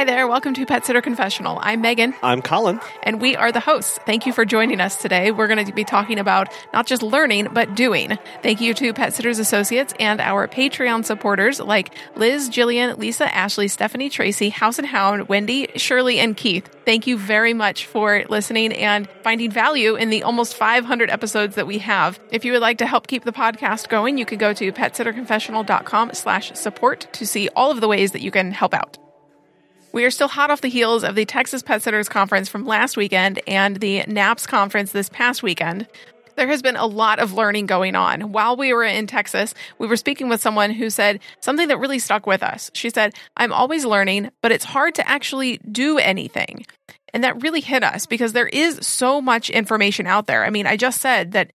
Hi there. Welcome to Pet Sitter Confessional. I'm Megan. I'm Colin. And we are the hosts. Thank you for joining us today. We're going to be talking about not just learning, but doing. Thank you to Pet Sitters Associates and our Patreon supporters like Liz, Jillian, Lisa, Ashley, Stephanie, Tracy, House and Hound, Wendy, Shirley, and Keith. Thank you very much for listening and finding value in the almost 500 episodes that we have. If you would like to help keep the podcast going, you can go to petsitterconfessional.com slash support to see all of the ways that you can help out. We are still hot off the heels of the Texas Pet Sitters Conference from last weekend and the NAPS conference this past weekend. There has been a lot of learning going on. While we were in Texas, we were speaking with someone who said something that really stuck with us. She said, I'm always learning, but it's hard to actually do anything. And that really hit us because there is so much information out there. I mean, I just said that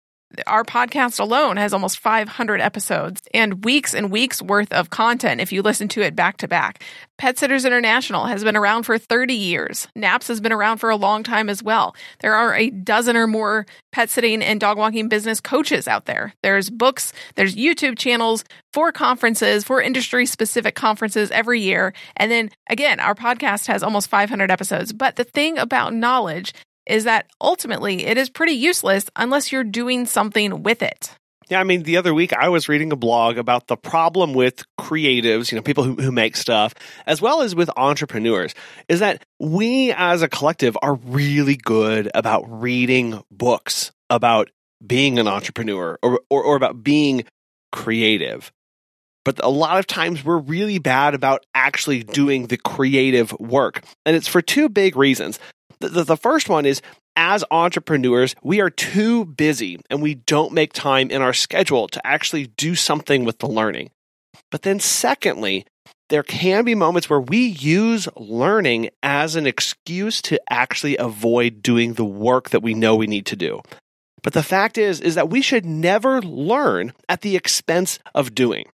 our podcast alone has almost 500 episodes and weeks and weeks worth of content if you listen to it back to back. Pet Sitters International has been around for 30 years. NAPS has been around for a long time as well. There are a dozen or more pet sitting and dog walking business coaches out there. There's books, there's YouTube channels, for conferences, for industry specific conferences every year. And then again, our podcast has almost 500 episodes. But the thing about knowledge is that ultimately it is pretty useless unless you're doing something with it. Yeah, I mean, the other week I was reading a blog about the problem with creatives, you know, people who, who make stuff, as well as with entrepreneurs, is that we as a collective are really good about reading books about being an entrepreneur or, or, or about being creative. But a lot of times we're really bad about actually doing the creative work. And it's for two big reasons. The, the, first one is as entrepreneurs, we are too busy and we don't make time in our schedule to actually do something with the learning. But then, secondly, there can be moments where we use learning as an excuse to actually avoid doing the work that we know we need to do. But the fact is is that we should never learn at the expense of doing.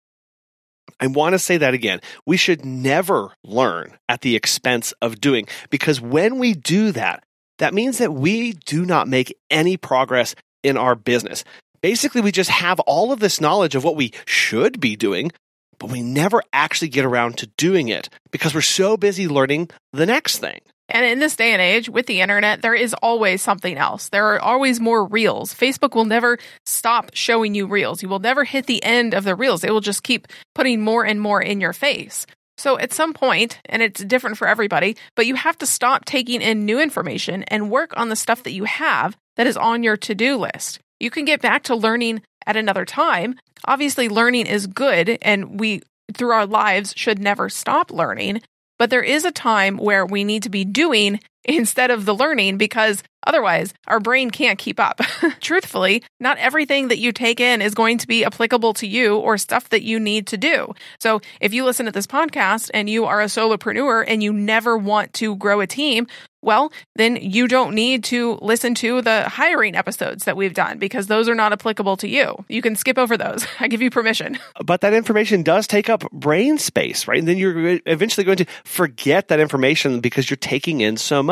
I want to say that again. We should never learn at the expense of doing because when we do that, that means that we do not make any progress in our business. Basically, we just have all of this knowledge of what we should be doing, but we never actually get around to doing it because we're so busy learning the next thing. And in this day and age, with the internet, there is always something else. There are always more reels. Facebook will never stop showing you reels. You will never hit the end of the reels. It will just keep putting more and more in your face. So at some point, and it's different for everybody, but you have to stop taking in new information and work on the stuff that you have that is on your to do list. You can get back to learning at another time. Obviously, learning is good, and we, through our lives, should never stop learning. But there is a time where we need to be doing instead of the learning because otherwise our brain can't keep up. Truthfully, not everything that you take in is going to be applicable to you or stuff that you need to do. So if you listen to this podcast and you are a solopreneur and you never want to grow a team, well, then you don't need to listen to the hiring episodes that we've done because those are not applicable to you. You can skip over those. I give you permission. But that information does take up brain space, right? And then you're eventually going to forget that information because you're taking in so much.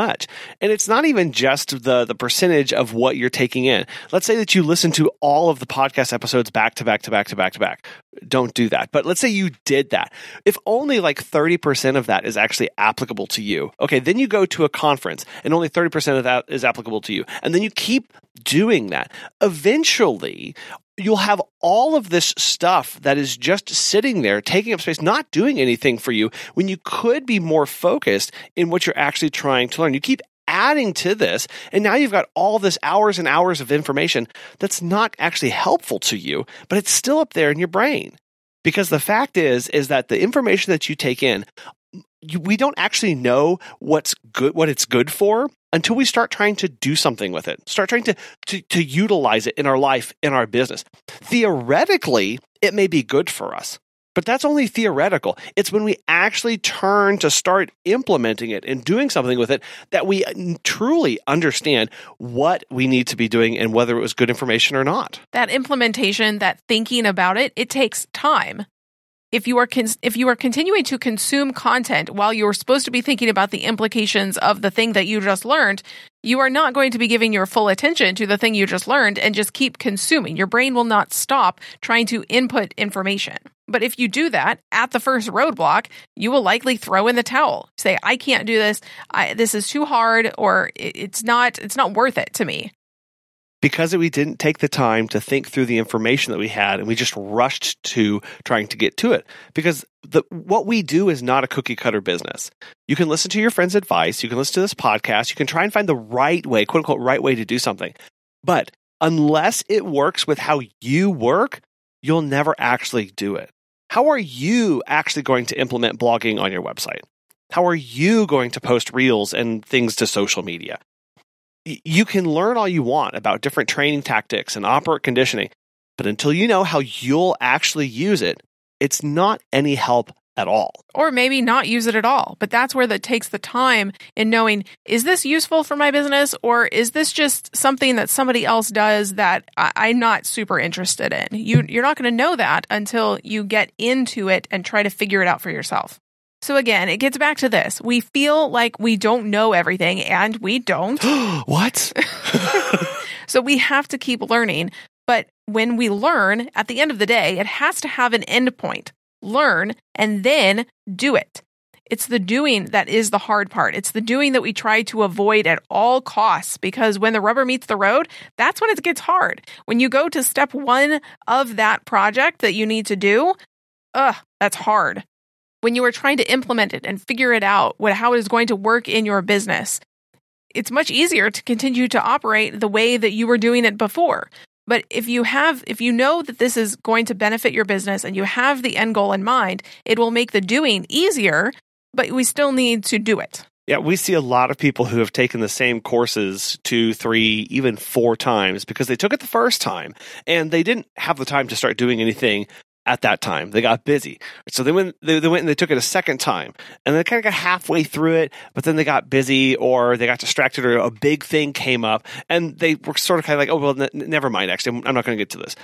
And it's not even just the, the percentage of what you're taking in. Let's say that you listen to all of the podcast episodes back to back to back to back to back. Don't do that. But let's say you did that. If only like 30% of that is actually applicable to you, okay, then you go to a conference and only 30% of that is applicable to you. And then you keep doing that. Eventually, you'll have all of this stuff that is just sitting there taking up space, not doing anything for you when you could be more focused in what you're actually trying to learn. You keep adding to this, and now you've got all this hours and hours of information that's not actually helpful to you, but it's still up there in your brain. Because the fact is, is that the information that you take in, we don't actually know what's good, what it's good for until we start trying to do something with it, start trying to, to, to utilize it in our life, in our business. Theoretically, it may be good for us. But that's only theoretical. It's when we actually turn to start implementing it and doing something with it that we uh, truly understand what we need to be doing and whether it was good information or not. That implementation, that thinking about it, it takes time. If you are if you are continuing to consume content while you're supposed to be thinking about the implications of the thing that you just learned, you are not going to be giving your full attention to the thing you just learned and just keep consuming. Your brain will not stop trying to input information. But if you do that at the first roadblock, you will likely throw in the towel. Say, I can't do this. I, this is too hard or it's not it's not worth it to me. Because we didn't take the time to think through the information that we had and we just rushed to trying to get to it. Because the, what we do is not a cookie cutter business. You can listen to your friend's advice. You can listen to this podcast. You can try and find the right way, quote unquote, right way to do something. But unless it works with how you work, you'll never actually do it. How are you actually going to implement blogging on your website? How are you going to post reels and things to social media? You can learn all you want about different training tactics and operant conditioning, but until you know how you'll actually use it, it's not any help at all. Or maybe not use it at all. But that's where that takes the time in knowing is this useful for my business or is this just something that somebody else does that I, am not super interested in? You, you're not going to know that until you get into it and try to figure it out for yourself. So again, it gets back to this. We feel like we don't know everything and we don't. what? so we have to keep learning. But when we learn, at the end of the day, it has to have an end point learn, and then do it. It's the doing that is the hard part. It's the doing that we try to avoid at all costs because when the rubber meets the road, that's when it gets hard. When you go to step one of that project that you need to do, ugh, that's hard. When you are trying to implement it and figure it out, what, how it is going to work in your business, it's much easier to continue to operate the way that you were doing it before. But if you have, if you know that this is going to benefit your business and you have the end goal in mind, it will make the doing easier, but we still need to do it. Yeah, we see a lot of people who have taken the same courses two, three, even four times because they took it the first time and they didn't have the time to start doing anything at that time. They got busy. So they went, they, they, went and they took it a second time and they kind of got halfway through it, but then they got busy or they got distracted or a big thing came up and they were sort of kind of like, oh, well, n- never mind. Actually, I'm not going to get to this.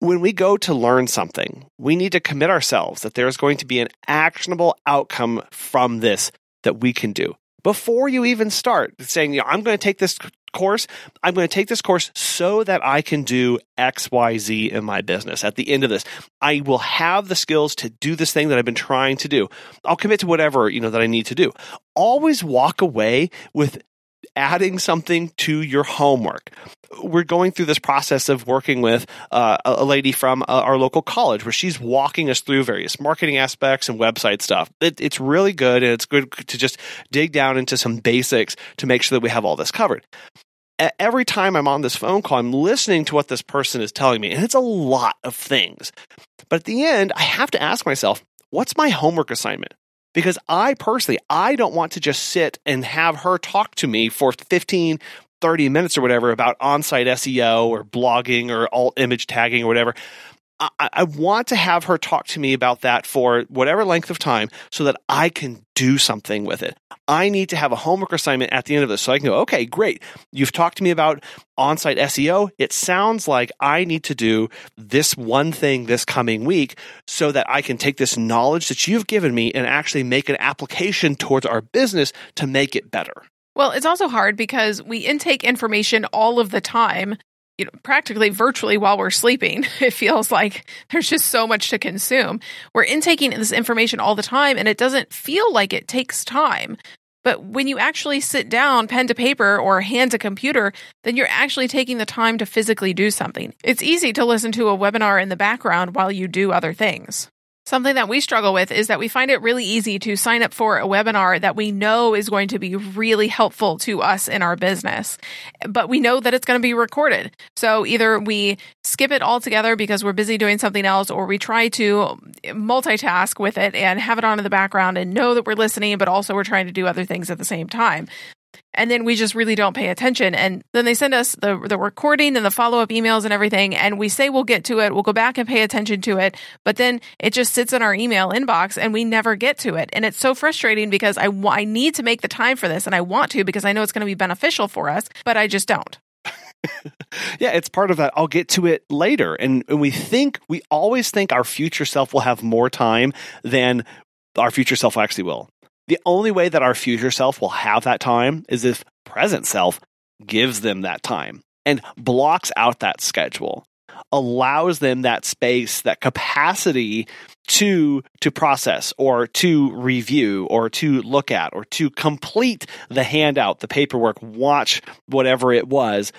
When we go to learn something, we need to commit ourselves that there's going to be an actionable outcome from this that we can do before you even start saying, you know, I'm going to take this course. I'm going to take this course so that I can do XYZ in my business. At the end of this, I will have the skills to do this thing that I've been trying to do. I'll commit to whatever, you know, that I need to do. Always walk away with adding something to your homework. We're going through this process of working with uh, a lady from uh, our local college where she's walking us through various marketing aspects and website stuff. It, it's really good, and it's good to just dig down into some basics to make sure that we have all this covered. Every time I'm on this phone call, I'm listening to what this person is telling me, and it's a lot of things. But at the end, I have to ask myself, what's my homework assignment? because I personally, I don't want to just sit and have her talk to me for 15, 30 minutes or whatever about on site SEO or blogging or alt image tagging or whatever. I, I, want to have her talk to me about that for whatever length of time so that I can do something with it. I need to have a homework assignment at the end of this so I can go, okay, great. You've talked to me about on site SEO. It sounds like I need to do this one thing this coming week so that I can take this knowledge that you've given me and actually make an application towards our business to make it better. Well, it's also hard because we intake information all of the time you know, practically virtually while we're sleeping. It feels like there's just so much to consume. We're intaking this information all the time and it doesn't feel like it takes time. But when you actually sit down, pen to paper or hand to computer, then you're actually taking the time to physically do something. It's easy to listen to a webinar in the background while you do other things. Something that we struggle with is that we find it really easy to sign up for a webinar that we know is going to be really helpful to us in our business, but we know that it's going to be recorded. So either we skip it altogether because we're busy doing something else, or we try to multitask with it and have it on in the background and know that we're listening, but also we're trying to do other things at the same time and then we just really don't pay attention and then they send us the the recording and the follow-up emails and everything and we say we'll get to it we'll go back and pay attention to it but then it just sits in our email inbox and we never get to it and it's so frustrating because I I need to make the time for this and I want to because I know it's going to be beneficial for us but I just don't yeah, it's part of that. I'll get to it later. And, and we think, we always think our future self will have more time than our future self actually will. The only way that our future self will have that time is if present self gives them that time and blocks out that schedule. allows them that space, that capacity to to process or to review or to look at or to complete the handout, the paperwork, watch whatever it was.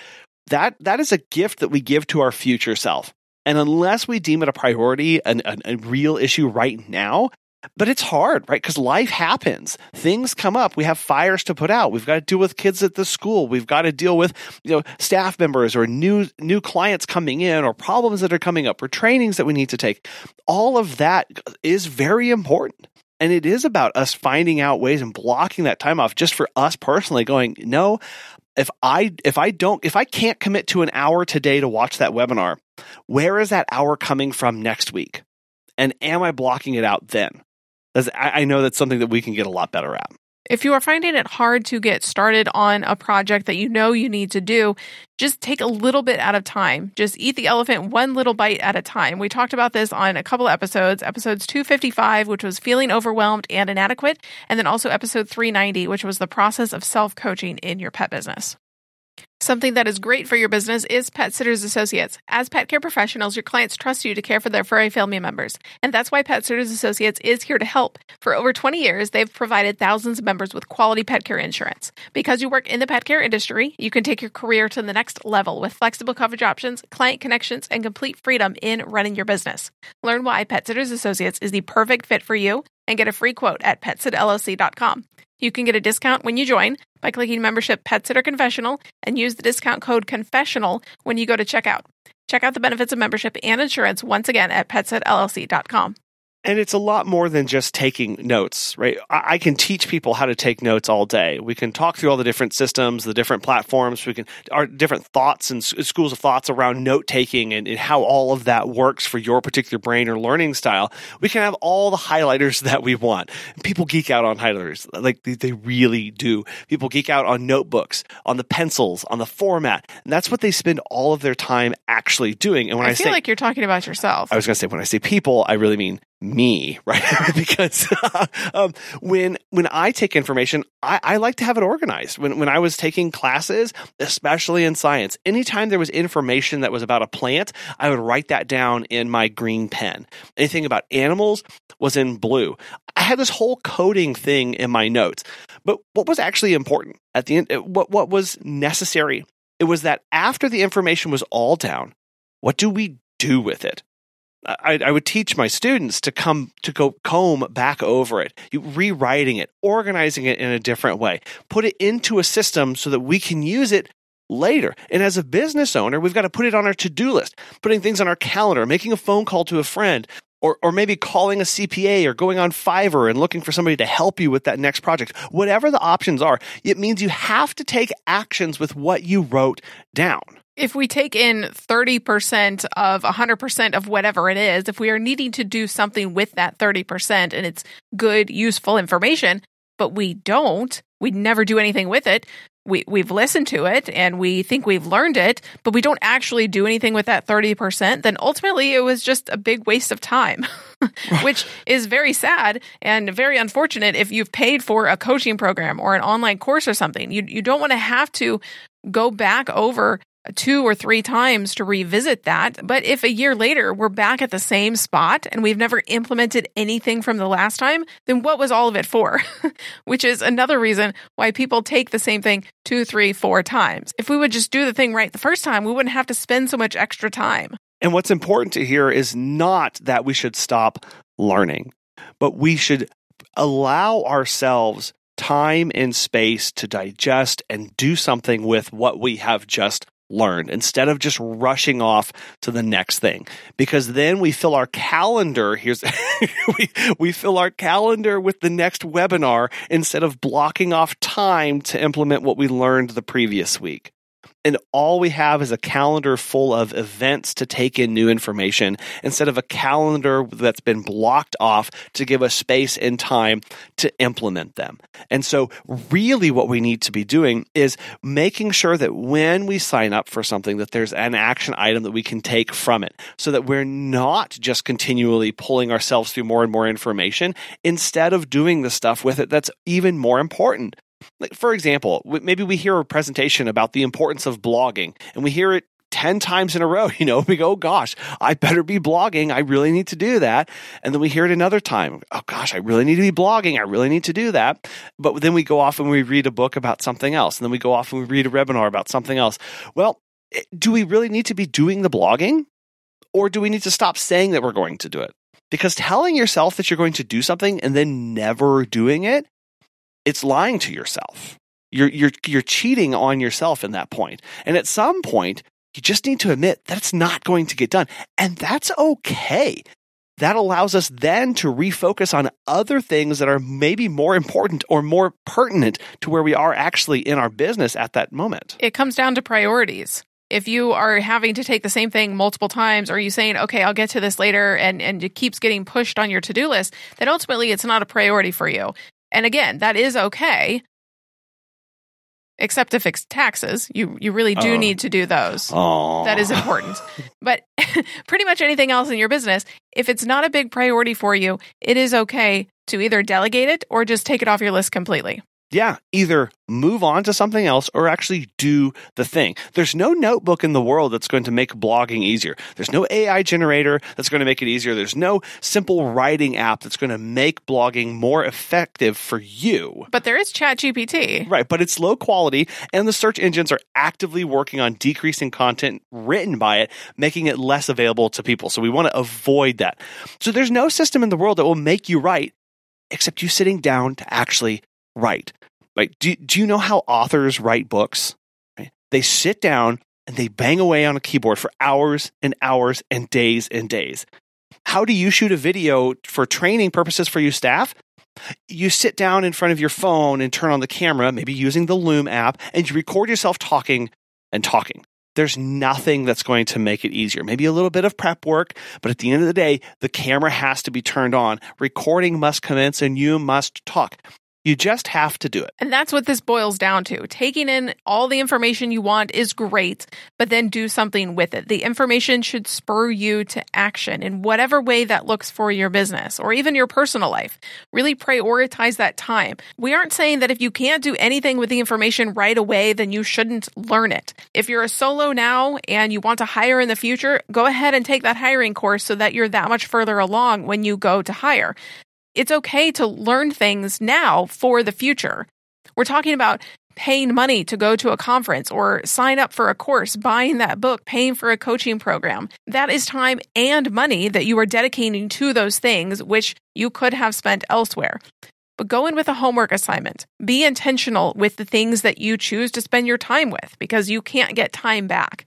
That that is a gift that we give to our future self. And unless we deem it a priority, an, an, a real issue right now, but it's hard, right? Because life happens. Things come up. We have fires to put out. We've got to deal with kids at the school. We've got to deal with, you know, staff members or new new clients coming in or problems that are coming up or trainings that we need to take. All of that is very important. And it is about us finding out ways and blocking that time off just for us personally going, no, if I if I don't if I can't commit to an hour today to watch that webinar, where is that hour coming from next week? And am I blocking it out then? I know that's something that we can get a lot better at. If you are finding it hard to get started on a project that you know you need to do, just take a little bit at a time. Just eat the elephant one little bite at a time. We talked about this on a couple episodes, episodes 255, which was feeling overwhelmed and inadequate, and then also episode 390, which was the process of self coaching in your pet business. Something that is great for your business is Pet Sitters Associates. As pet care professionals, your clients trust you to care for their furry family members. And that's why Pet Sitters Associates is here to help. For over 20 years, they've provided thousands of members with quality pet care insurance. Because you work in the pet care industry, you can take your career to the next level with flexible coverage options, client connections, and complete freedom in running your business. Learn why Pet Sitters Associates is the perfect fit for you and get a free quote at petsitllc.com. You can get a discount when you join by clicking membership Pet Sitter Confessional and use the discount code confessional when you go to checkout. Check out the benefits of membership and insurance once again at petsitllc.com. And it's a lot more than just taking notes, right? I can teach people how to take notes all day. We can talk through all the different systems, the different platforms. We can our different thoughts and schools of thoughts around note taking and, and how all of that works for your particular brain or learning style. We can have all the highlighters that we want. People geek out on highlighters, like they, they really do. People geek out on notebooks, on the pencils, on the format, and that's what they spend all of their time actually doing. And when I, I feel say, like you're talking about yourself, I was going to say when I say people, I really mean me, right? because um, when when I take information, I, I, like to have it organized. When when I was taking classes, especially in science, anytime there was information that was about a plant, I would write that down in my green pen. Anything about animals was in blue. I had this whole coding thing in my notes. But what was actually important at the end? What what was necessary? It was that after the information was all down, what do we do with it? I, I, would teach my students to come to go comb back over it, rewriting it, organizing it in a different way, put it into a system so that we can use it later. And as a business owner, we've got to put it on our to do list, putting things on our calendar, making a phone call to a friend, or, or maybe calling a CPA or going on Fiverr and looking for somebody to help you with that next project. Whatever the options are, it means you have to take actions with what you wrote down if we take in 30% of 100% of whatever it is, if we are needing to do something with that 30% and it's good, useful information, but we don't, we never do anything with it. We, we've listened to it and we think we've learned it, but we don't actually do anything with that 30%, then ultimately it was just a big waste of time, which is very sad and very unfortunate if you've paid for a coaching program or an online course or something. You, you don't want to have to go back over two or three times to revisit that. But if a year later we're back at the same spot and we've never implemented anything from the last time, then what was all of it for? Which is another reason why people take the same thing two, three, four times. If we would just do the thing right the first time, we wouldn't have to spend so much extra time. And what's important to hear is not that we should stop learning, but we should allow ourselves time and space to digest and do something with what we have just learned instead of just rushing off to the next thing. Because then we fill our calendar here's we, we fill our calendar with the next webinar instead of blocking off time to implement what we learned the previous week and all we have is a calendar full of events to take in new information instead of a calendar that's been blocked off to give us space and time to implement them. And so, really, what we need to be doing is making sure that when we sign up for something, that there's an action item that we can take from it so that we're not just continually pulling ourselves through more and more information instead of doing the stuff with it that's even more important like for example, maybe we hear a presentation about the importance of blogging and we hear it 10 times in a row, you know, we go, oh, gosh, I better be blogging. I really need to do that. And then we hear it another time. Oh gosh, I really need to be blogging. I really need to do that. But then we go off and we read a book about something else. And then we go off and we read a webinar about something else. Well, eh, do we really need to be doing the blogging? Or do we need to stop saying that we're going to do it? Because telling yourself that you're going to do something and then never doing it, it's lying to yourself. You're, you're, you're cheating on yourself in that point. And at some point, you just need to admit that it's not going to get done. And that's okay. That allows us then to refocus on other things that are maybe more important or more pertinent to where we are actually in our business at that moment. It comes down to priorities if you are having to take the same thing multiple times or you saying okay i'll get to this later and and it keeps getting pushed on your to-do list then ultimately it's not a priority for you and again that is okay. Except to fix taxes. You you really do oh. need to do those. That is important. But pretty much anything else in your business if it's not a big priority for you it is okay to either delegate it or just take it off your list completely yeah, either move on to something else or actually do the thing. There's no notebook in the world that's going to make blogging easier. There's no AI generator that's going to make it easier. There's no simple writing app that's going to make blogging more effective for you. But there is ChatGPT. Right, but it's low quality and the search engines are actively working on decreasing content written by it, making it less available to people. So we want to avoid that. So there's no system in the world that will make you write except you sitting down to actually write. Like, do, do you know how authors write books? Right? They sit down and they bang away on a keyboard for hours and hours and days and days. How do you shoot a video for training purposes for your staff? You sit down in front of your phone and turn on the camera, maybe using the Loom app, and you record yourself talking and talking. There's nothing that's going to make it easier. Maybe a little bit of prep work, but at the end of the day, the camera has to be turned on. Recording must commence and you must talk. You just have to do it. And that's what this boils down to. Taking in all the information you want is great, but then do something with it. The information should spur you to action in whatever way that looks for your business or even your personal life. Really prioritize that time. We aren't saying that if you can't do anything with the information right away, then you shouldn't learn it. If you're a solo now and you want to hire in the future, go ahead and take that hiring course so that you're that much further along when you go to hire it's okay to learn things now for the future. We're talking about paying money to go to a conference or sign up for a course, buying that book, paying for a coaching program. That is time and money that you are dedicating to those things, which you could have spent elsewhere. But go in with a homework assignment. Be intentional with the things that you choose to spend your time with because you can't get time back.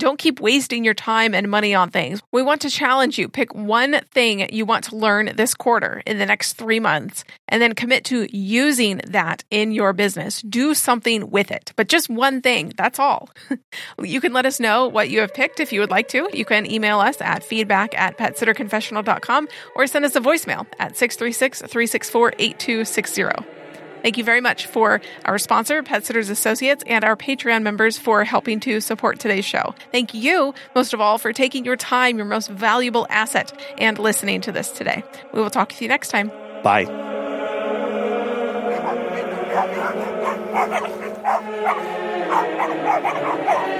Don't keep wasting your time and money on things. We want to challenge you. Pick one thing you want to learn this quarter in the next three months, and then commit to using that in your business. Do something with it, but just one thing. That's all. you can let us know what you have picked if you would like to. You can email us at feedback at petsitterconfessional.com or send us a voicemail at 636 364 8260. Thank you very much for our sponsor, Pet Sitters Associates, and our Patreon members for helping to support today's show. Thank you, most of all, for taking your time, your most valuable asset, and listening to this today. We will talk with you next time. Bye.